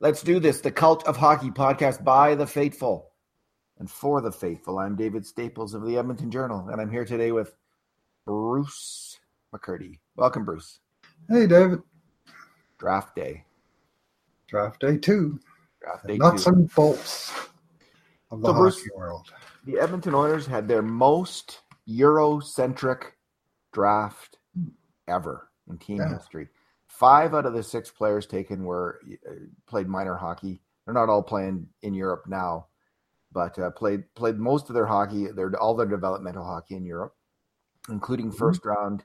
Let's do this. The Cult of Hockey podcast by the faithful and for the faithful. I'm David Staples of the Edmonton Journal, and I'm here today with Bruce McCurdy. Welcome, Bruce. Hey, David. Draft day. Draft day two. Draft day Nuts two. and bolts of the So, hockey Bruce- world. The Edmonton Oilers had their most Eurocentric draft ever in team Yeah. history. Five out of the six players taken were uh, played minor hockey. They're not all playing in Europe now, but uh, played played most of their hockey, their all their developmental hockey in Europe, including first round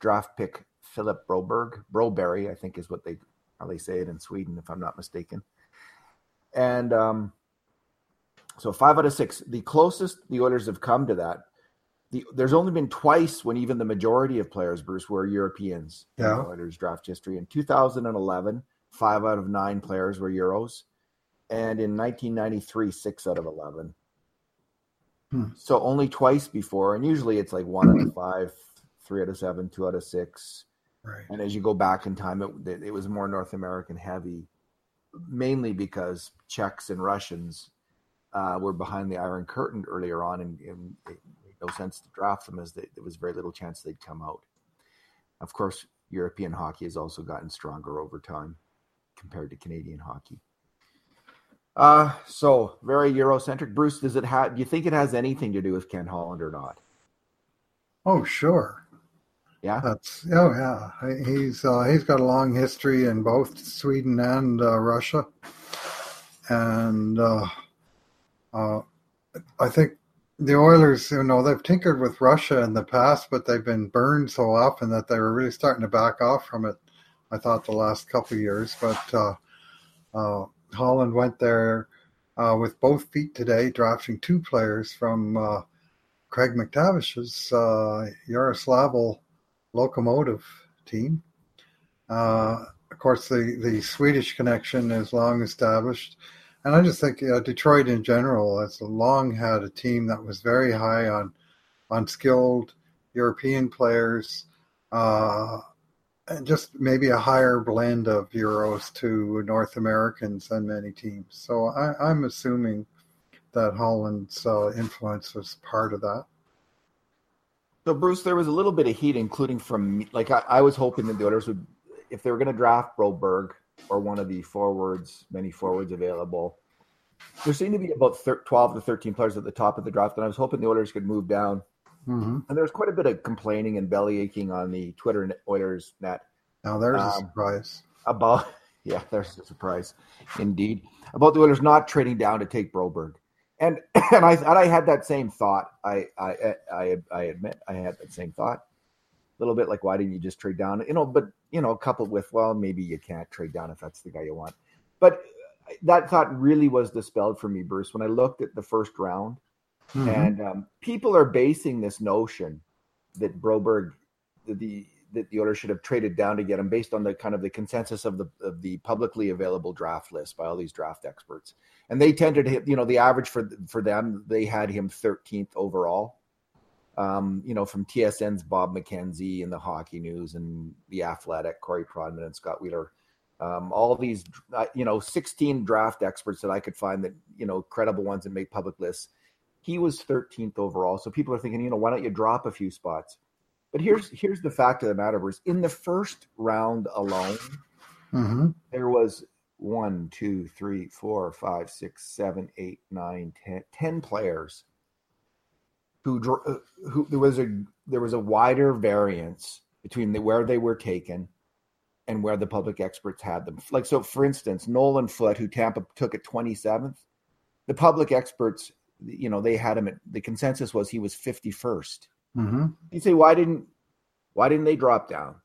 draft pick Philip Broberg, Broberry, I think is what they how they say it in Sweden, if I'm not mistaken. And um, so five out of six. The closest the Oilers have come to that. The, there's only been twice when even the majority of players, Bruce, were Europeans in Yeah. the Oilers draft history. In 2011, five out of nine players were Euros, and in 1993, six out of 11. Hmm. So only twice before, and usually it's like one out of five, three out of seven, two out of six. Right. And as you go back in time, it, it was more North American heavy, mainly because Czechs and Russians uh, were behind the Iron Curtain earlier on, and, and it made no sense to draft them as they, there was very little chance they'd come out. Of course, European hockey has also gotten stronger over time compared to Canadian hockey. Uh, so very Eurocentric. Bruce, does it have? Do you think it has anything to do with Ken Holland or not? Oh, sure. Yeah. That's oh yeah. He- He's uh, he's got a long history in both Sweden and uh, Russia, and uh, uh, I think the Oilers, you know, they've tinkered with Russia in the past, but they've been burned so often that they were really starting to back off from it. I thought the last couple years, but uh, uh, Holland went there uh, with both feet today, drafting two players from uh, Craig MacTavish's uh, Yaroslavl locomotive team. Uh, of course, the, the Swedish connection is long established. And I just think uh, Detroit in general has long had a team that was very high on on skilled European players, uh, and just maybe a higher blend of Euros to North Americans than many teams. So I, I'm assuming that Holland's uh, influence was part of that. So Bruce, there was a little bit of heat, including from. Like I, I was hoping that the Oilers would, if they were going to draft Broberg or one of the forwards, many forwards available. There seemed to be about thir- twelve to thirteen players at the top of the draft, and I was hoping the Oilers could move down. hmm And there was quite a bit of complaining and belly aching on the Twitter net- Oilers net Now there's a Um, surprise. about yeah, there's a surprise, indeed, about the Oilers not trading down to take Broberg, and and I and I had that same thought. I I I I admit I had that same thought. A little bit like why didn't you just trade down? You know, but you know, coupled with well, maybe you can't trade down if that's the guy you want. But that thought really was dispelled for me, Bruce, when I looked at the first round. Mhm. And um, people are basing this notion that Broberg, that the that the Oilers should have traded down to get him, based on the kind of the consensus of the of the publicly available draft list by all these draft experts. And they tended to hit, you know, the average for for them, they had him 13th overall. Um, you know, from TSN's Bob McKenzie and the Hockey News and the Athletic, Corey Pronman and Scott Wheeler um, all these, uh, you know, 16 draft experts that I could find that, you know, credible ones that make public lists. He was 13th overall. So people are thinking, you know, why don't you drop a few spots? But here's here's the fact of the matter, Bruce. In the first round alone, Mhm. there was one, two, three, four, five, six, seven, eight, nine, ten, ten players who uh, who there was a there was a wider variance between the, where they were taken and where the public experts had them. Like so, for instance, Nolan Foote, who Tampa took at twenty seventh, the public experts, you know, they had him at the consensus was he was fifty first. Mhm. You say why didn't why didn't they drop down?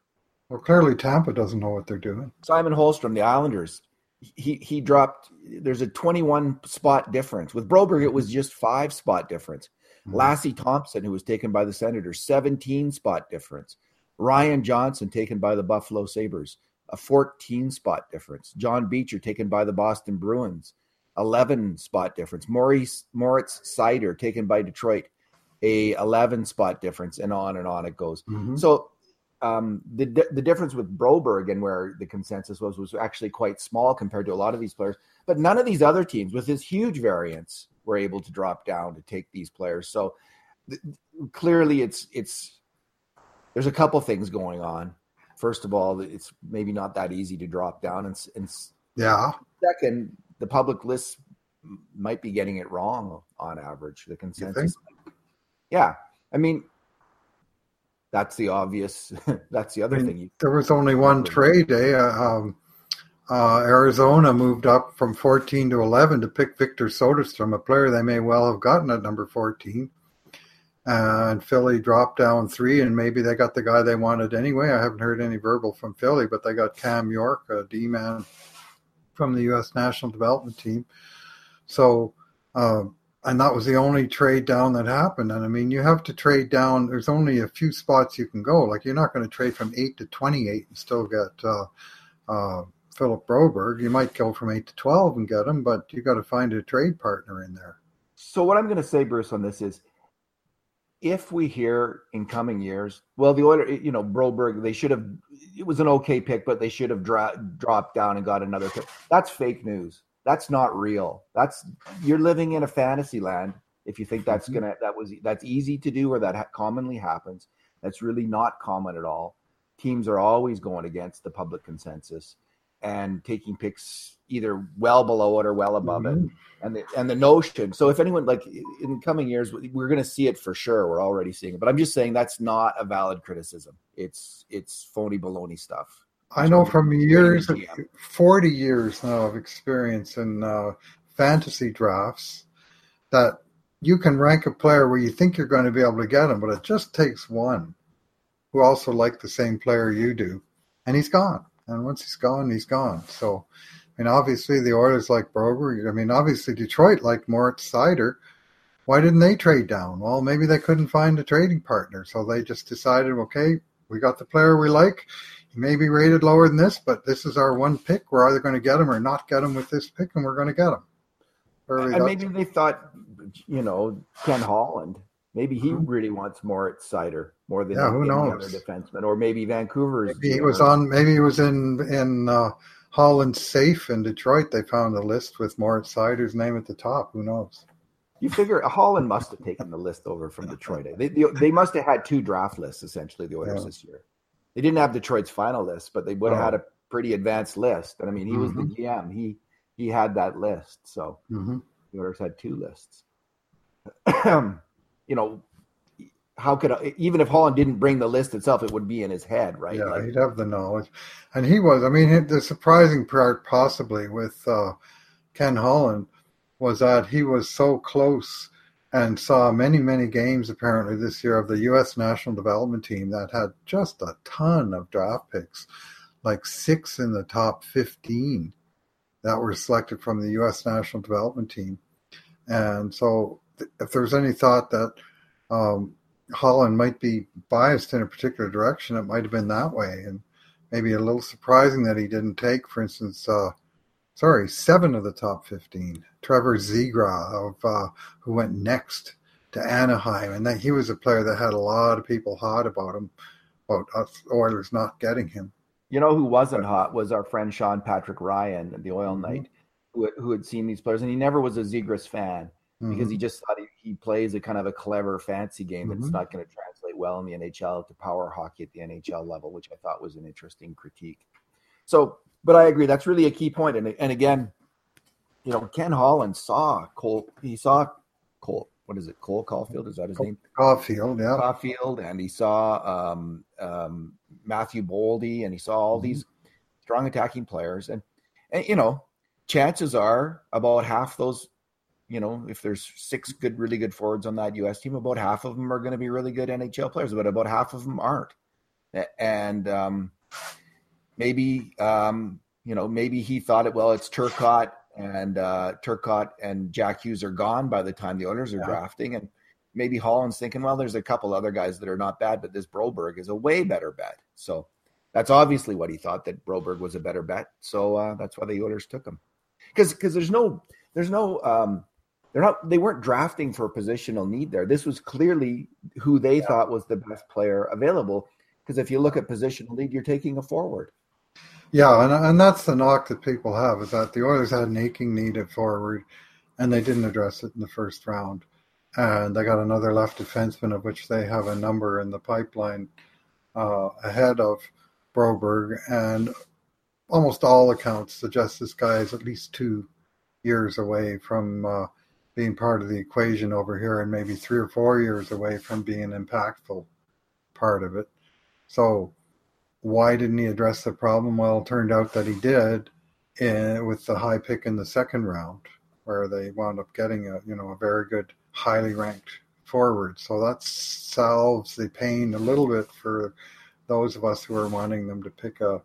Well, clearly Tampa doesn't know what they're doing. Simon Holmstrom, the Islanders, he he dropped. There's a 21 spot difference with Broberg. It was just five spot difference. Mhm. Lassi Thomson, who was taken by the Senators, 17 spot difference. Ryan Johnson, taken by the Buffalo Sabres, a 14 spot difference. John Beecher, taken by the Boston Bruins, 11 spot difference. Maurice Moritz Seider, taken by Detroit, a 11 spot difference, and on and on it goes. Mhm. So um, the the difference with Broberg and where the consensus was was actually quite small compared to a lot of these players. But none of these other teams with this huge variance were able to drop down to take these players. So th- clearly, it's it's there's a couple things going on. First of all, it's maybe not that easy to drop down, and, and yeah. Second, the public list might be getting it wrong on average. The consensus, yeah. I mean, that's the obvious. that's the other I mean, thing. You, there was only one trade. Eh? Um, uh, Arizona moved up from 14 to 11 to pick Victor Soderstrom, a player they may well have gotten at number 14. and Philly dropped down three, and maybe they got the guy they wanted anyway. I haven't heard any verbal from Philly, but they got Cam York, a D man from the U.S. national development team. So, uh, and that was the only trade down that happened. And I mean, you have to trade down. There's only a few spots you can go. Like you're not going to trade from eight to 28 and still get uh, uh, Philip Broberg. You might go from eight to 12 and get him, but you got to find a trade partner in there. So what I'm going to say, Bruce, on this is, if we hear in coming years, well, the order, you know, Broberg, they should have. It was an okay pick, but they should have dra- dropped down and got another pick. That's fake news. That's not real. That's you're living in a fantasy land if you think that's mm-hmm. gonna that was that's easy to do or that ha- commonly happens. That's really not common at all. Teams are always going against the public consensus and taking picks either well below it or well above mm-hmm. it. And the and the notion. So if anyone like in coming years, we're going to see it for sure. We're already seeing it. But I'm just saying that's not a valid criticism. It's it's phony baloney stuff. I know from years, forty years now of experience in uh, fantasy drafts, that you can rank a player where you think you're going to be able to get him, but it just takes one who also like the same player you do, and he's gone. And once he's gone, he's gone. So, I mean, obviously the Oilers like Brober. I mean, obviously Detroit liked Moritz Seider. Why didn't they trade down? Well, maybe they couldn't find a trading partner, so they just decided, okay, we got the player we like. He may be rated lower than this, but this is our one pick. We're either going to get him or not get him with this pick, and we're going to get him. And maybe they thought, you know, Ken Holland. Maybe he mm-hmm. really wants Moritz Seider more than yeah, who knows? other defenseman, or maybe Vancouver's. Maybe he was on. Maybe he was in in uh, Holland's safe in Detroit. They found a list with Moritz Seider's name at the top. Who knows? You figure Holland must have taken the list over from Detroit. They, they, they must have had two draft lists essentially the Oilers yeah. this year. They didn't have Detroit's final list, but they would have oh. had a pretty advanced list. And I mean, he mm-hmm. was the GM. Mm-hmm. He he had that list. So mm-hmm. the Oilers had two lists. you know, how could even if Holland didn't bring the list itself, it would be in his head, right? Yeah, like, he'd have the knowledge, and he was. I mean, the surprising part, possibly with uh, Ken Holland, was that he was so close and saw many, many games apparently this year of the U.S. national development team that had just a ton of draft picks, like six in the top fifteen that were selected from the U.S. national development team, and so if there's any thought that um, Holland might be biased in a particular direction, it might have been that way. And maybe a little surprising that he didn't take, for instance, uh, sorry, seven of the top 15. Trevor Zegras, of, uh, who went next to Anaheim. And that he was a player that had a lot of people hot about him, about us Oilers not getting him. You know who wasn't hot was our friend Sean Patrick Ryan, the Oil mm-hmm. Knight, who, who had seen these players, and he never was a Zegras fan mm-hmm. because he mm-hmm. just thought he, he, plays a kind of a clever, fancy game mm-hmm. that's not going to translate well in the NHL to power hockey at the NHL level, which I thought was an interesting critique. So, but I agree that's really a key point. And and again, you know, Ken Holland saw Cole. He saw Cole. What is it? Cole Caulfield is that his name? Caulfield, yeah. Caulfield, and he saw um, um, Matthew Boldy, and he saw all mm-hmm. these strong attacking players, and and you know, chances are about half those you know, if there's six good, really good forwards on that U.S. team, about half of them are going to be really good NHL players, but about half of them aren't. And um, maybe, um, you know, maybe he thought it. Well, it's Turcotte and uh, Turcotte and Jack Hughes are gone by the time the owners are yeah. drafting, and maybe Holland's thinking, well, there's a couple other guys that are not bad, but this Broberg is a way better bet. So that's obviously what he thought that Broberg was a better bet. So uh, that's why the owners took him because because there's no there's no um, they're not they weren't drafting for positional need there. This was clearly who they yeah. thought was the best player available Because if you look at positional need, you're taking a forward. Yeah, and and that's the knock that people have is that the Oilers had an aching need at forward, and they didn't address it in the first round, and they got another left defenseman of which they have a number in the pipeline uh, ahead of Broberg, and almost all accounts suggest this guy is at least two years away from uh, being part of the equation over here, and maybe three or four years away from being an impactful part of it. So why didn't he address the problem? Well, it turned out that he did in, with the high pick in the second round, where they wound up getting a you know a very good, highly ranked forward. So that solves the pain a little bit for those of us who are wanting them to pick a,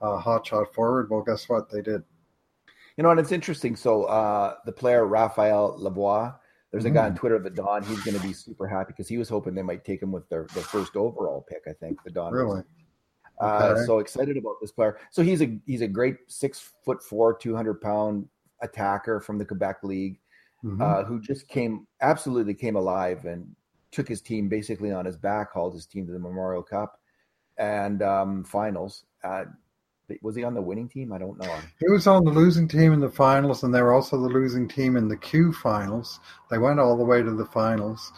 a hotshot forward. Well, guess what? They did. You know, and it's interesting. So uh, the player Raphael Lavoie, there's a guy on mm. Twitter, the Don. He's going to be super happy because he was hoping they might take him with their, their first overall pick. I think the Don. Really. Was. Uh, okay. so excited about this player. So he's a he's a great six foot four, two hundred pound attacker from the Quebec League, mm-hmm. uh, who just came absolutely came alive and took his team basically on his back, hauled his team to the Memorial Cup and um, finals. Uh, was he on the winning team? I don't know. He was on the losing team in the finals, and they were also the losing team in the Q finals. They went all the way to the finals.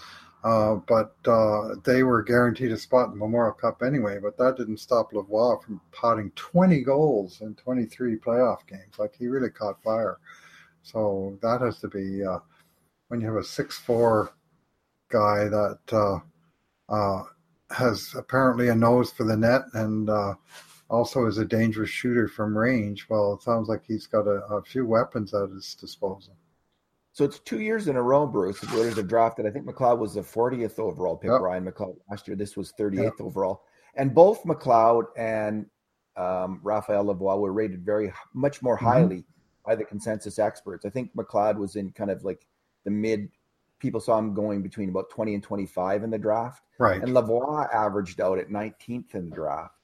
Uh, but uh, they were guaranteed a spot in the Memorial Cup anyway. But that didn't stop Lavoie from potting 20 goals in 23 playoff games. Like he really caught fire. So that has to be uh, when you have a six-four guy that uh, uh, has apparently a nose for the net and also is a dangerous shooter from range. Well, it sounds like he's got a, a few weapons at his disposal. So it's two years in a row, Bruce. The Oilers have drafted. I think McLeod was the 40th overall pick. Yep. Ryan McLeod last year. This was 38th yep. overall. And both McLeod and um, Raphael Lavoie were rated very much more mm-hmm. highly mm-hmm. by the consensus experts. I think McLeod was in kind of like the mid. People saw him going between about 20 and 25 in the draft. Right. And Lavoie averaged out at 19th in the draft.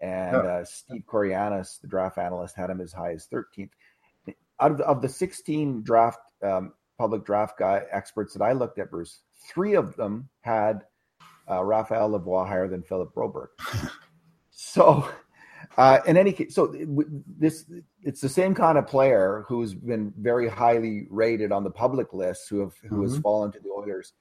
And yep. uh, Steve Kournianos, the draft analyst, had him as high as 13th out of the, of the 16 draft um, public draft guy experts that I looked at, Bruce, three of them had uh, Raphael Lavoie higher than Philip Broberg. so, uh, in any case, so this it's the same kind of player who's been very highly rated on the public list, who have who mm-hmm. has fallen to the Oilers.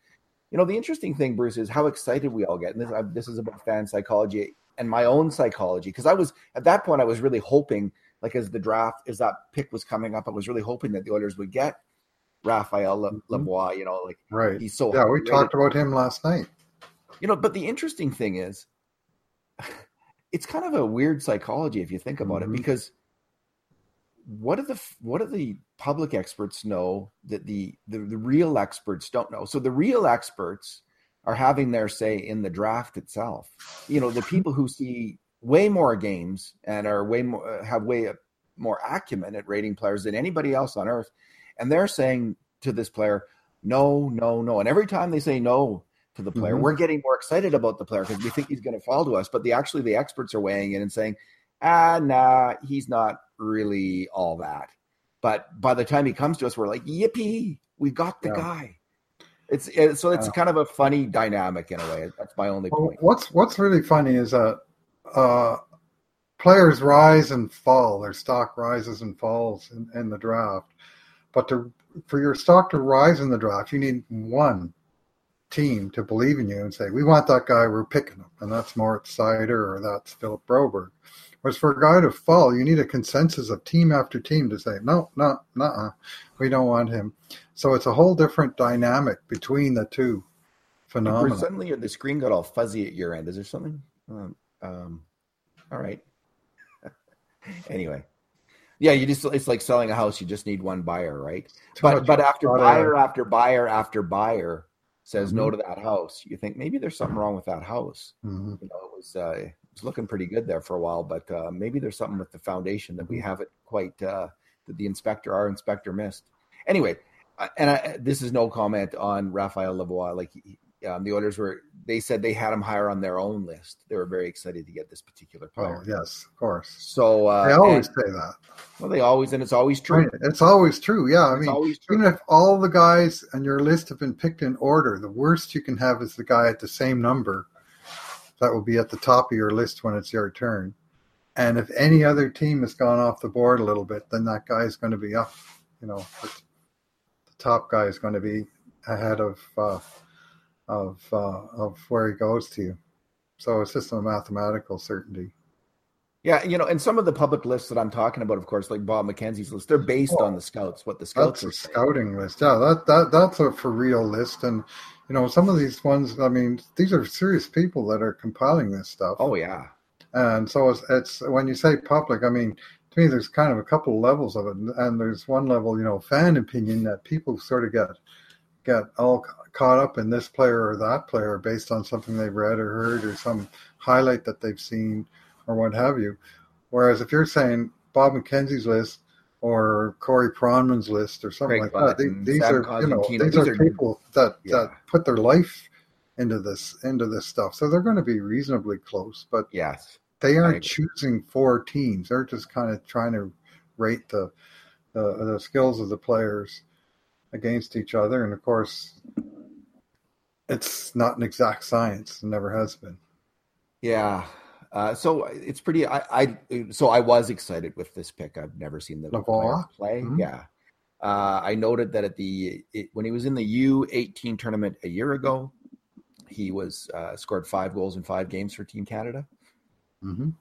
You know, the interesting thing, Bruce, is how excited we all get. And this, I, this is about fan psychology and my own psychology because I was at that point I was really hoping like as the draft as that pick was coming up, I was really hoping that the Oilers would get Raphael Le- mm-hmm. You know, like right. He's so yeah. We talked about him last night. You know, but the interesting thing is, it's kind of a weird psychology if you think about mm-hmm. it, because what do the what do the public experts know that the, the the real experts don't know? So the real experts are having their say in the draft itself. You know, the people who see way more games and are way more have way more acumen at rating players than anybody else on earth, and they're saying to this player, no, no, no, and every time they say no to the player, mm-hmm. we're getting more excited about the player because we think he's going to fall to us. But the actually the experts are weighing in and saying, ah, nah, he's not really all that. But by the time he comes to us, we're like, yippee, we got the yeah. guy. It's, it's, so it's kind of a funny dynamic in a way. That's my only point. what's what's really funny is that uh, players rise and fall. Their stock rises and falls in, in the draft. But to, for your stock to rise in the draft, you need one team to believe in you and say, "We want that guy. We're picking him," and that's Moritz Seider or that's Philip Broberg. Whereas for a guy to fall, you need a consensus of team after team to say, "No, no, no, we don't want him." So it's a whole different dynamic between the two phenomena. Suddenly, the screen got all fuzzy at your end. Is there something? Um, um, all right. anyway, yeah, you just it's like selling a house. You just need one buyer, right? Too but but after buyer after buyer after buyer says mm-hmm. no to that house, you think maybe there's something wrong with that house. Mm-hmm. You know, it was uh, was looking pretty good there for a while, but uh, maybe there's something with the foundation that we mm-hmm. haven't quite uh, that the inspector our inspector missed. Anyway, and I, this is no comment on Raphael Lavoie. Like um, the Oilers were they said they had him higher on their own list. They were very excited to get this particular player. Oh yes, of course. So uh, they always and, say that. Well, they always and it's always true. It's always true. Yeah, I it's mean, even if all the guys on your list have been picked in order, the worst you can have is the guy at the same number that will be at the top of your list when it's your turn. And if any other team has gone off the board a little bit, then that guy is going to be up. You know, the, top guy is going to be ahead of uh, of uh, of where he goes to. So it's just a mathematical certainty. Yeah, you know, and some of the public lists that I'm talking about, of course, like Bob McKenzie's list, they're based oh, on the scouts, what the scouts that's a scouting list. Yeah, that that that's a for real list. And you know, some of these ones, I mean, these are serious people that are compiling this stuff. Oh yeah. And so it's, it's when you say public, I mean, to me, there's kind of a couple of levels of it, and there's one level, you know, fan opinion that people sort of get get all caught up in this player or that player based on something they've read or heard or some highlight that they've seen or what have you. Whereas if you're saying Bob McKenzie's list or Corey Pronman's list or something Craig like Button, that, these, are you know these, these are, are, people that yeah. that put their life into this into this stuff, so they're going to be reasonably close. But yes, they aren't choosing four teams; they're just kind of trying to rate the the, the skills of the players against each other, and of course, it's not an exact science; it never has been. Yeah, uh, so it's pretty. I, I, so I was excited with this pick. I've never seen the play. Mm-hmm. Yeah, uh, I noted that at the it, when he was in the U eighteen tournament a year ago, he was uh, scored five goals in five games for Team Canada. Mm-hmm.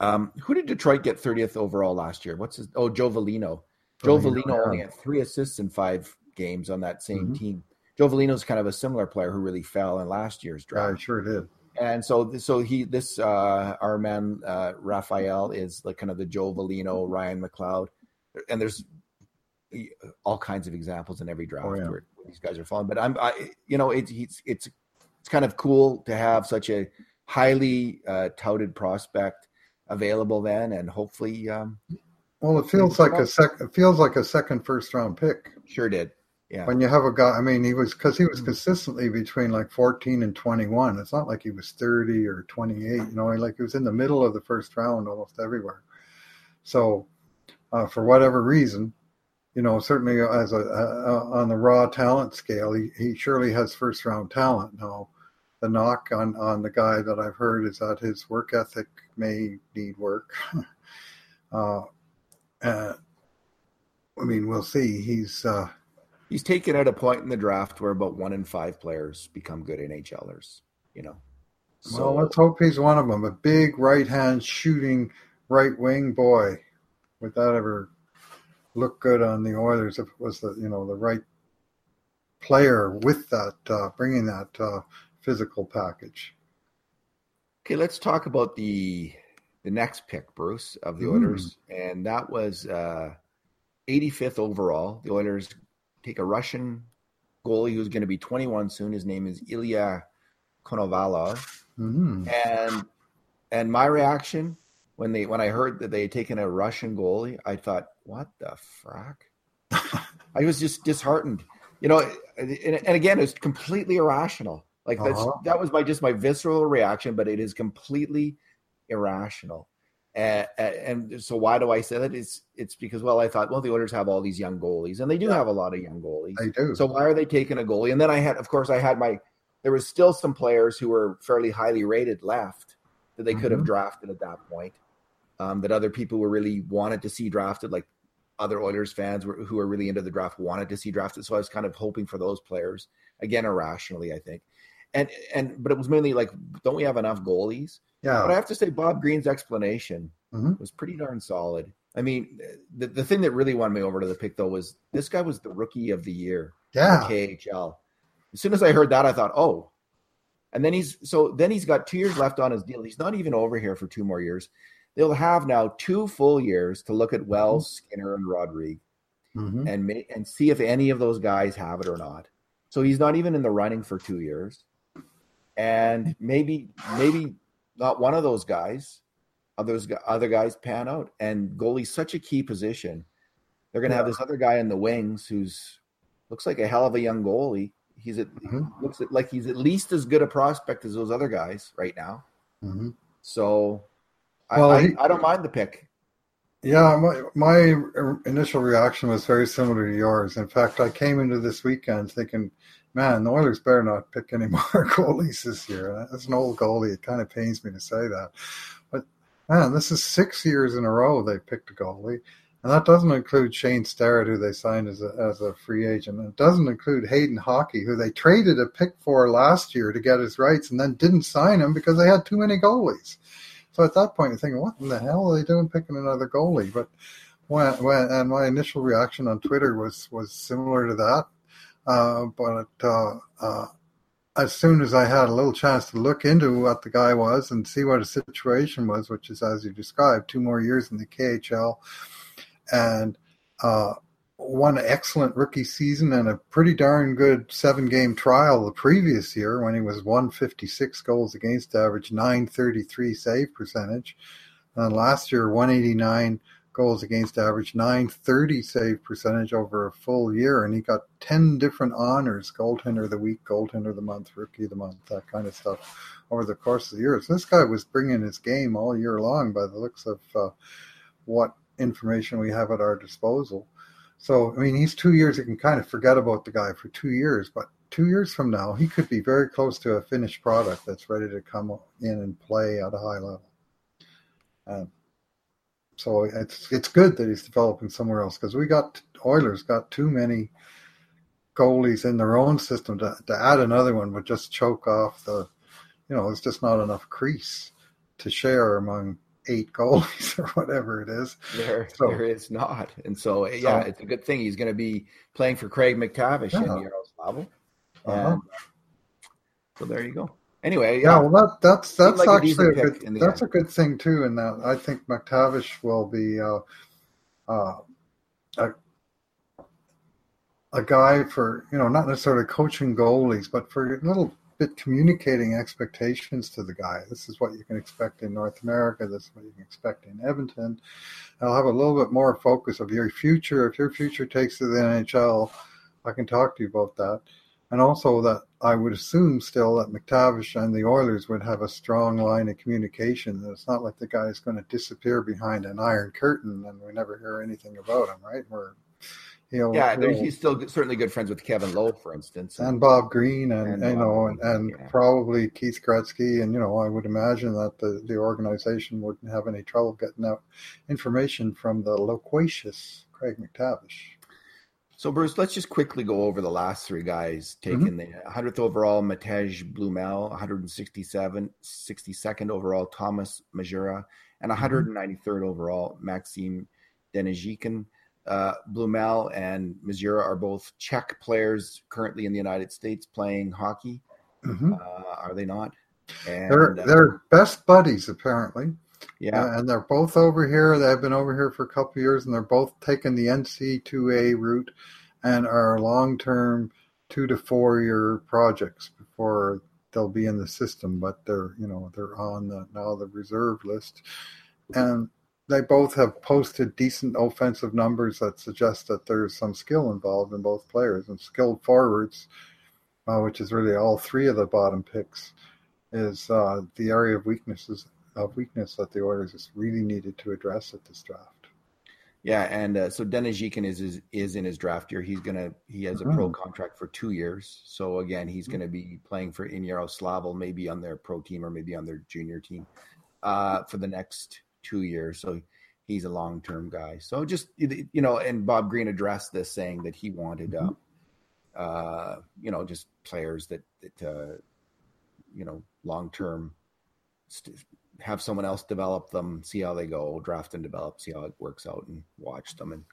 Um, who did Detroit get thirtieth overall last year? What's his? Oh, Joe Veleno. Joe Veleno yeah. only had three assists in five games on that same mm-hmm. team. Joe Veleno's kind of a similar player who really fell in last year's draft. Yeah, sure did and so so he this uh our man uh Raphael is like kind of the Joe Veleno, Ryan McLeod, and there's all kinds of examples in every draft oh, yeah. where these guys are falling. But I'm I you know it's it's it's it's kind of cool to have such a highly uh, touted prospect available then, and hopefully. Um, well, it feels like a sec. It feels like a second first round pick. Sure did. Yeah. When you have a guy, I mean, he was because he was mm. consistently between like 14 and 21. It's not like he was 30 or 28. You know, like he was in the middle of the first round almost everywhere. So, uh, for whatever reason, you know, certainly as a, a, on the raw talent scale, he, he surely has first round talent. Now, the knock on on the guy that I've heard is that his work ethic may need work. uh, uh, I mean, we'll see. He's uh, he's taken at a point in the draft where about one in five players become good NHLers. You know. So well, let's hope he's one of them. A big right hand shooting right wing boy. Would that ever look good on the Oilers if it was the you know the right player with that uh, bringing that uh, physical package? Okay, let's talk about the the next pick, Bruce, of the mm. Oilers, and that was uh, 85th overall. The Oilers take a Russian goalie who's going to be 21 soon. His name is Ilya Konovalov. Mm-hmm. And and my reaction when they when I heard that they had taken a Russian goalie, I thought, what the frack? I was just disheartened. You know, and, and again, it's completely irrational. Like that's uh-huh. that was my just my visceral reaction, but it is completely irrational. And, and, so why do I say that? It's it's because well I thought well the Oilers have all these young goalies and they do yeah. have a lot of young goalies. They do. So why are they taking a goalie? And then I had of course I had my there was still some players who were fairly highly rated left that they mm-hmm. could have mm-hmm. drafted at that point. Um, that other people were really wanted to see drafted, like other Oilers fans were, who were really into the draft wanted to see drafted. So I was kind of hoping for those players again irrationally, I think. And and but it was mainly like, don't we have enough goalies? Yeah. But I have to say, Bob Green's explanation mm-hmm. was pretty darn solid. I mean, the, the thing that really won me over to the pick, though, was this guy was the rookie of the year. Yeah. KHL. As soon as I heard that, I thought, oh. And then he's so then he's got two years left on his deal. He's not even over here for two more years. They'll have now two full years to look at Wells, mm-hmm. Skinner, and Rodrigue, mm-hmm. and and see if any of those guys have it or not. So he's not even in the running for two years, and maybe maybe not one of those guys, others other guys pan out. And goalie's such a key position. They're going to yeah. have this other guy in the wings who's looks like a hell of a young goalie. He's at, mm-hmm. looks like he's at least as good a prospect as those other guys right now. Mm-hmm. So well, I, he, I, I, don't mind the pick. Yeah, my my initial reaction was very similar to yours. In fact, I came into this weekend thinking, man, the Oilers better not pick any more goalies this year. As an old goalie, it kind of pains me to say that. But man, this is six years in a row they picked a goalie. And that doesn't include Shane Starrett, who they signed as a, as a free agent. It doesn't include Hayden Hawkey, who they traded a pick for last year to get his rights and then didn't sign him because they had too many goalies. So at that point, you're thinking, what in the hell are they doing picking another goalie? But when, when and my initial reaction on Twitter was was similar to that. Uh, but uh, uh, as soon as I had a little chance to look into what the guy was and see what his situation was, which is as you described, two more years in the KHL, and uh, one excellent rookie season and a pretty darn good seven game trial the previous year when he was 156 goals against average, 933 save percentage. And last year, 189 goals against average, 930 save percentage over a full year. And he got 10 different honors goaltender of the week, goaltender of the month, rookie of the month, that kind of stuff over the course of the year. So this guy was bringing his game all year long by the looks of uh, what information we have at our disposal. So, I mean, he's two years. You can kind of forget about the guy for two years, but two years from now, he could be very close to a finished product that's ready to come in and play at a high level. Um, so it's it's good that he's developing somewhere else because we got Oilers got too many goalies in their own system to, to add another one would just choke off the, you know, it's just not enough crease to share among eight goalies or whatever it is. There, so, there is not, and so yeah, so, it's a good thing he's going to be playing for Craig MacTavish yeah. in Yaroslavl. Uh-huh. So there you go. Anyway, yeah, yeah well, that, that's that's like actually a, a good that's end. a good thing too. and that, I think MacTavish will be uh, uh, a a guy for you know not necessarily coaching goalies, but for little bit communicating expectations to the guy. This is what you can expect in North America. This is what you can expect in Edmonton. I'll have a little bit more focus of your future. If your future takes to the NHL, I can talk to you about that. And also that I would assume still that MacTavish and the Oilers would have a strong line of communication. It's not like the guy is going to disappear behind an iron curtain and we never hear anything about him, right? We're He'll, yeah, he'll, he's still certainly good friends with Kevin Lowe, for instance, and, and Bob Green, and, and you know, and, and yeah. probably Keith Gretzky, and you know, I would imagine that the the organization wouldn't have any trouble getting out information from the loquacious Craig MacTavish. So, Bruce, let's just quickly go over the last three guys taken mm-hmm. the 100th overall, Matej Blumel, 167, 62nd overall, Thomas Mazura, and 193rd mm-hmm. overall, Maxime Denezhkin. Uh, Blumel and Mazura are both Czech players currently in the United States playing hockey. Mm-hmm. Uh, are they not? And, they're uh, they're best buddies apparently. Yeah, uh, and they're both over here. They've been over here for a couple years, and they're both taking the NC2A route and are long term two to four year projects before they'll be in the system. But they're you know they're on the now the reserve list, and they both have posted decent offensive numbers that suggest that there's some skill involved in both players and skilled forwards, uh, which is really all three of the bottom picks, is uh, the area of weaknesses of weakness that the Oilers just really needed to address at this draft. Yeah, and uh, so Denis is, is, is in his draft year. He's gonna he has a mm-hmm. pro contract for two years. So again, he's gonna be playing for In Yaroslavl, maybe on their pro team or maybe on their junior team uh, for the next two years. So he's a long term guy. So just you know, and Bob Green addressed this saying that he wanted, mm-hmm. uh, uh, you know, just players that that uh, you know, long term, st- have someone else develop them, see how they go, draft and develop, see how it works out, and watch them, and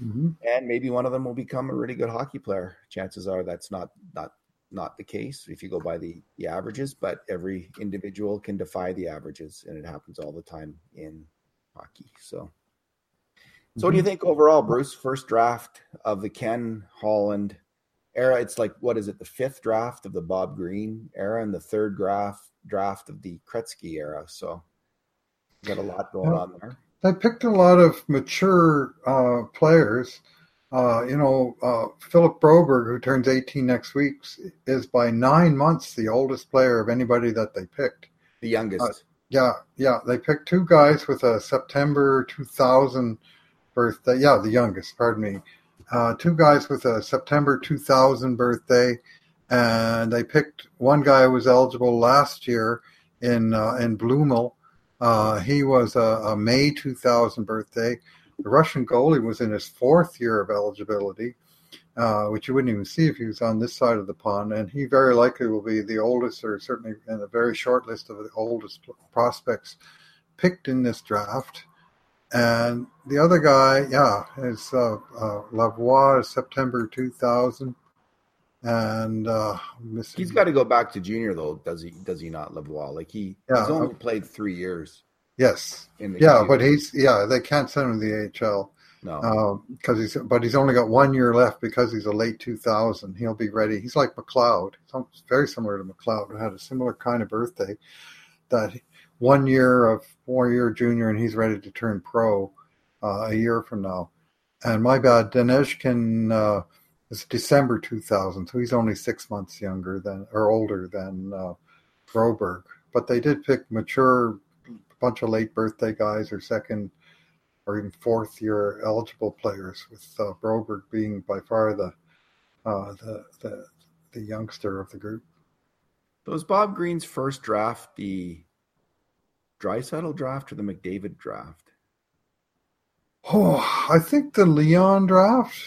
mm-hmm. and maybe one of them will become a really good hockey player. Chances are that's not not not the case if you go by the, the averages, but every individual can defy the averages, and it happens all the time in hockey. So, so what do you mm-hmm. think overall, Bruce? First draft of the Ken Holland era. It's like what is it? The fifth draft of the Bob Green era, and the third draft draft of the Gretzky era. So, got a lot going on there. They picked a lot of mature uh, players uh, you know, uh, Philip Broberg, who turns 18 next week, is by nine months the oldest player of anybody that they picked. The youngest. Yeah, yeah. They picked two guys with a September 2000 birthday. Yeah, the youngest, pardon me. Uh, two guys with a September 2000 birthday. And they picked one guy who was eligible last year in uh, in Blumel. Uh, he was a, a, May 2000 birthday. The Russian goalie was in his fourth year of eligibility, uh, which you wouldn't even see if he was on this side of the pond. And he very likely will be the oldest, or certainly in a very short list of the oldest prospects picked in this draft. And the other guy, yeah, is uh, uh, Lavoie, September 2000 and uh he's got to go back to junior though does he does he not Lavoie like he yeah, he's only played three years yes. Yeah but he's yeah they can't send him to the AHL no. because uh, he's but he's only got one year left because he's a late 2000 he'll be ready. He's like McLeod. He's very similar to McLeod who had a similar kind of birthday that one year of four year junior and he's ready to turn pro uh, a year from now. And my bad Denezhkin uh it's December 2000, so he's only six months younger than or older than uh, Broberg. But they did pick mature, bunch of late birthday guys or second or even fourth year eligible players, with uh, Broberg being by far the, uh, the the the youngster of the group. Was Bob Green's first draft the Draisaitl draft or the McDavid draft? Oh, I think the Leon draft.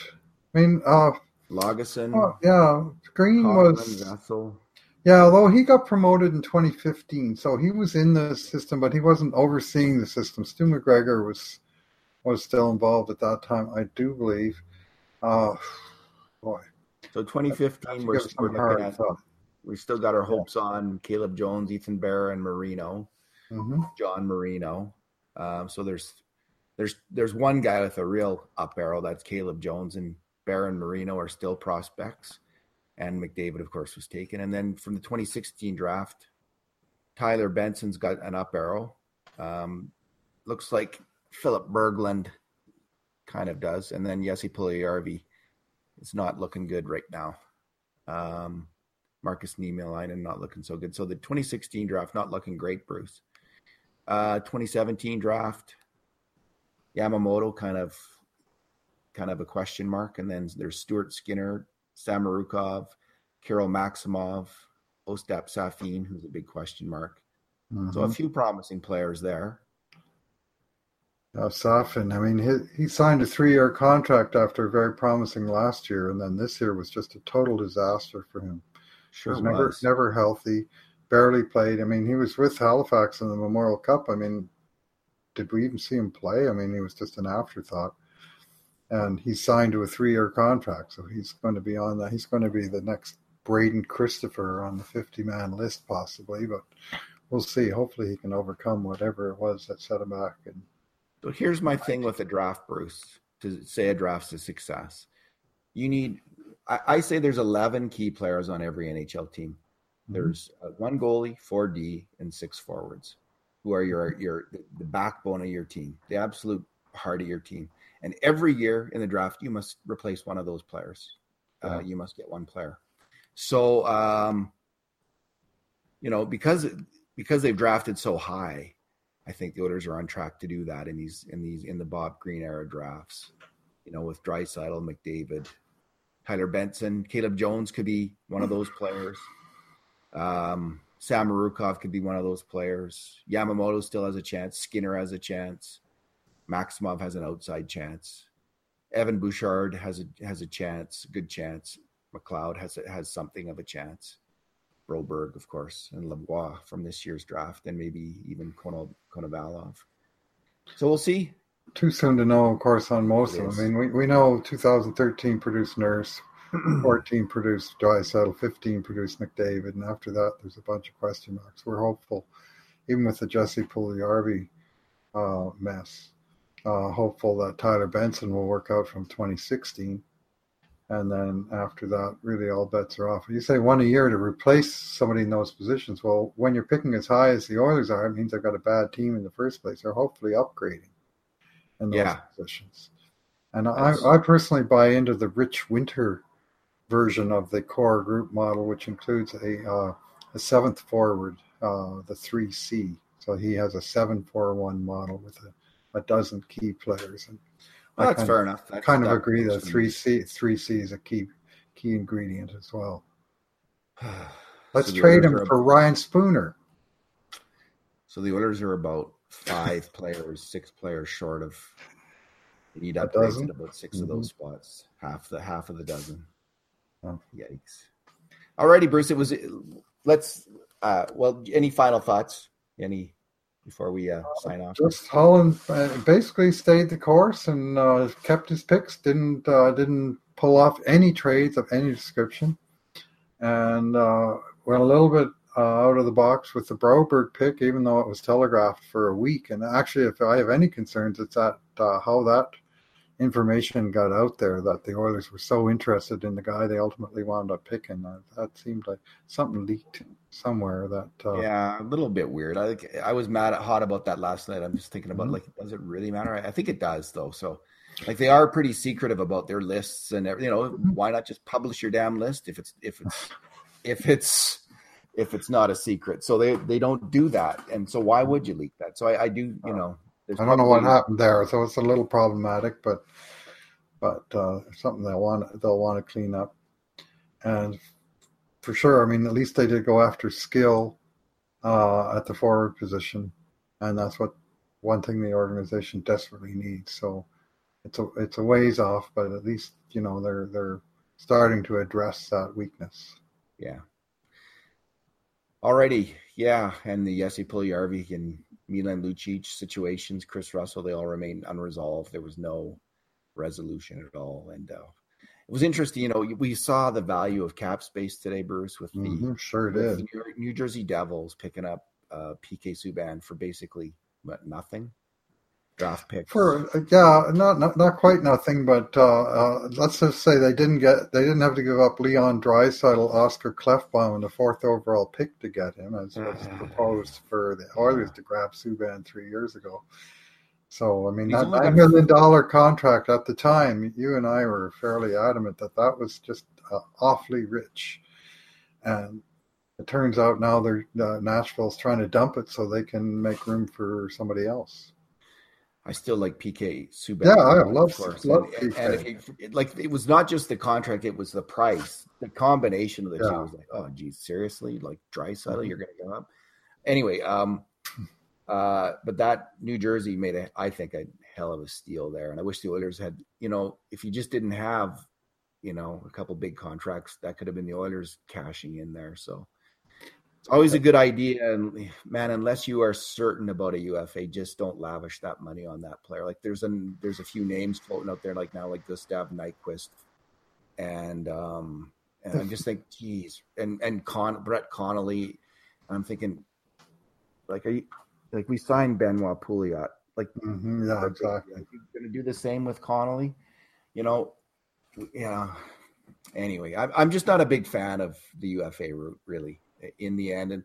I mean, uh, Lagesson. Oh, yeah, Green was. Vessel. Yeah, although he got promoted in 2015, so he was in the system, but he wasn't overseeing the system. Stu MacGregor was was still involved at that time, I do believe. Uh, boy. So 2015, we're, we're looking at. We still got our hopes yeah. on Caleb Jones, Ethan Bear, and Marino, mm-hmm. John Marino. Um, so there's there's there's one guy with a real up arrow. That's Caleb Jones, and Baron Marino are still prospects, and McDavid, of course, was taken. And then from the 2016 draft, Tyler Benson's got an up arrow. Um, looks like Philip Berglund kind of does, and then Jesse Puljujarvi is not looking good right now. Um, Markus Niemelainen not looking so good. So the 2016 draft not looking great, Bruce. Uh, 2017 draft, Yamamoto kind of kind of a question mark. And then there's Stuart Skinner, Samorukov, Kirill Maximov, Ostap Safin, who's a big question mark. Mm-hmm. So a mm-hmm. few promising players there. Uh, Safin, I mean, he, he signed a three-year contract after very promising last year, and then this year was just a total disaster for him. Sure was never was. never healthy, barely played. I mean, he was with Halifax in the Memorial Cup. I mean, did we even see him play? I mean, he was just an afterthought and he's signed to a three-year contract, so he's going to be on that. He's going to be the next Braden Christoffer on the 50-man list, possibly, but we'll see. Hopefully, he can overcome whatever it was that set him back. And so here's my thing with a draft, Bruce. To say a draft's a success, you need. I, I say there's 11 key players on every NHL team. Mm-hmm. There's uh, one goalie, four D, and six forwards, who are your your the backbone of your team, the absolute heart of your team and every year in the draft, you must replace one of those players. Uh, you must get one player. So, um, you know, because because they've drafted so high, I think the Oilers are on track to do that in these in these in the Bob Green era drafts. You know, with Draisaitl, McDavid, Tyler Benson, Caleb Jones could be one of those players. Um, Samorukov could be one of those players. Yamamoto still has a chance. Skinner has a chance. Maximov has an outside chance. Evan Bouchard has a has a chance, good chance. McLeod has a, has something of a chance. Broberg, of course, and Lavoie from this year's draft, and maybe even Konovalov. So we'll see. Too soon to know, of course, on most of them. I mean, we, we know 2013 produced Nurse, 14 produced Draisaitl, 15 produced McDavid, and after that, there's a bunch of question marks. We're hopeful, even with the Jesse Puljujarvi uh, mess, uh, hopeful that Tyler Benson will work out from 2016. And then after that, really all bets are off. You say one a year to replace somebody in those positions. Well, when you're picking as high as the Oilers are, it means they've got a bad team in the first place. They're hopefully upgrading in those yeah. positions. And I, I personally buy into the Rich Winter version of the core group model, which includes a, uh, a seventh forward, uh, the 3C So he has a seven four one model with a, a dozen key players. And well, that's fair of, enough. I kind of agree that three C three C is a key key ingredient as well. Let's so trade him for Ryan Spooner. So the Oilers are about five players, six players short of you need upgrades at about 6 mm-hmm. of those mm-hmm. spots. Half the half of the dozen. Oh. Yikes. Alrighty, Bruce. It was let's uh well any final thoughts? Any before we uh, sign off? Just Holland uh, basically stayed the course and uh, kept his picks. Didn't uh, didn't pull off any trades of any description, and uh, went a little bit uh, out of the box with the Broberg pick, even though it was telegraphed for a week. And actually, if I have any concerns, it's at uh, how that information got out there that the Oilers were so interested in the guy they ultimately wound up picking. Uh, that seemed like something leaked somewhere. That uh, yeah, a little bit weird. I I was mad at hot about that last night. I'm just thinking about mm-hmm. like, does it really matter? I, I think it does though. So like they are pretty secretive about their lists and everything. you know mm-hmm. why not just publish your damn list if it's if it's if it's if it's not a secret so they they don't do that and so why would you leak that so i, I do you know i don't know what happened there so it's a little problematic but but uh, something they'll want they'll want to clean up and for sure i mean at least they did go after skill uh, at the forward position and that's what one thing the organization desperately needs so it's a it's a ways off, but at least you know they're they're starting to address that weakness. Yeah. Alrighty, yeah, and the Jesse Puljujarvi and Milan Lucic situations, Kris Russell, they all remain unresolved. There was no resolution at all, and uh, it was interesting. You know, we saw the value of cap space today, Bruce, with the mm-hmm, sure it is. New Jersey Devils picking up uh, PK Subban for basically what nothing draft pick for yeah not, not not quite nothing but uh, uh, let's just say they didn't get they didn't have to give up Leon Draisaitl, Oscar Klefbom, and the fourth overall pick to get him as was uh, proposed for the Oilers to grab Subban three years ago. So I mean that nine million dollar contract at the time, you and I were fairly adamant that that was just uh, awfully rich, and it turns out now they're uh, Nashville's trying to dump it so they can make room for somebody else. I still like PK Subban. Yeah, I love, love and, and it, like it was not just the contract; it was the price. The combination of the yeah. two was like, oh, geez, seriously, like Draisaitl, mm-hmm. you're going to go up. Anyway, um, uh, but that New Jersey made a, I think, a hell of a steal there, and I wish the Oilers had, you know, if you just didn't have, you know, a couple big contracts, that could have been the Oilers cashing in there. So it's always a good idea, and man, unless you are certain about a UFA, just don't lavish that money on that player. Like there's a there's a few names floating out there, like now, like Gustav Nyquist, and um, and I just think, geez, and and Con Brett Connolly, I'm thinking, like, are you like we signed Benoit Pouliot, like, mm-hmm, yeah, exactly. Are you going to do the same with Connolly? You know, yeah. Anyway, I'm I'm just not a big fan of the UFA route, really in the end. And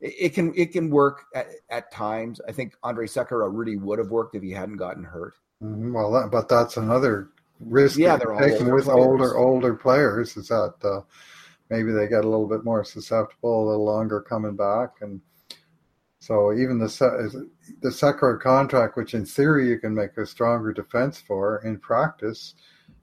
it, can it can work at, at, times. I think Andre Sekera really would have worked if he hadn't gotten hurt. Mm-hmm. Well, that, but that's another risk. Yeah, they're taking with players. older older players. Is that uh, maybe they get a little bit more susceptible, a little longer coming back, and so even the the Sekera contract, which in theory you can make a stronger defense for, in practice,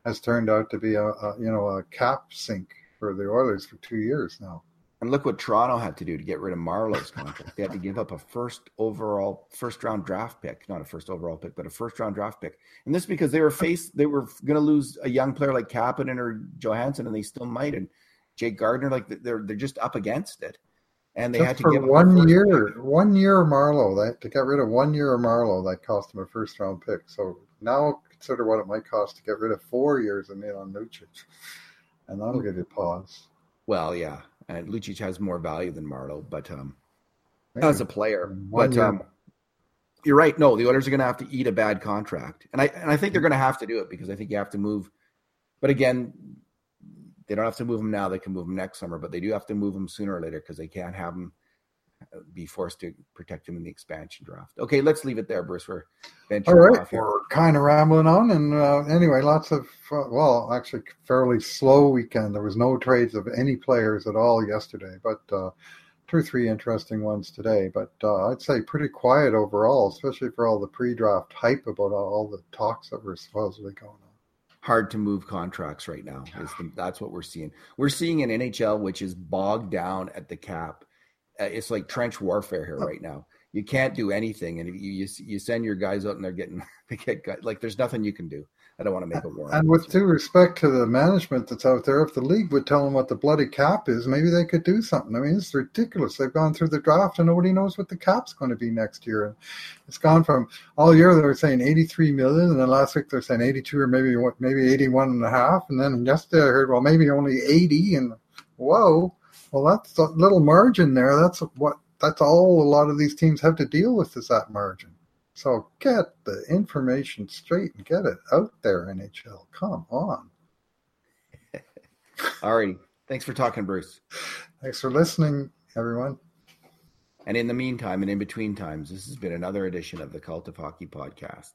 has turned out to be a, a you know a cap sink for the Oilers for two years now. And look what Toronto had to do to get rid of Marleau's contract. they had to give up a first overall, first round draft pick, not a first overall pick, but a first round draft pick. And this because they were oh. faced, they were going to lose a young player like Kapanen or Johansson, and they still might. And Jake Gardiner, like they're they're just up against it. And they just had to give one year, pick. one year. They had to get rid of one year of Marleau. That cost them a first round pick. So now consider what it might cost to get rid of four years of Milan Lucic, and that'll hmm. give you pause. Well, yeah, and Lucic has more value than Marleau, but um, as a player. but um, you're right. No, the Oilers are going to have to eat a bad contract, and I and I think they're going to have to do it because I think you have to move. But again, they don't have to move them now; they can move them next summer. But they do have to move them sooner or later because they can't have them be forced to protect him in the expansion draft. Okay, let's leave it there, Bruce. We're all right. We're kind of rambling on, and uh, anyway, lots of uh, well, actually, fairly slow weekend. There was no trades of any players at all yesterday, but uh, two or three interesting ones today, but uh, I'd say pretty quiet overall, especially for all the pre-draft hype about all the talks that were supposedly going on. Hard to move contracts right now. The, that's what we're seeing. We're seeing an NHL which is bogged down at the cap. Uh, it's like trench warfare here right now. You can't do anything, and you, you you send your guys out and they're getting they get like there's nothing you can do. I don't want to make a war. And with due respect to the management that's out there, if the league would tell them what the bloody cap is, maybe they could do something. I mean, it's ridiculous. They've gone through the draft and nobody knows what the cap's going to be next year. And it's gone from all year they were saying 83 million, and then last week they're saying 82 or maybe maybe 81 and a half, and then yesterday I heard well maybe only 80. And whoa, well that's a little margin there. That's what that's all a lot of these teams have to deal with is that margin. So get the information straight and get it out there, NHL. Come on. All righty. Thanks for talking, Bruce. Thanks for listening, everyone. And in the meantime and in between times, this has been another edition of the Cult of Hockey podcast.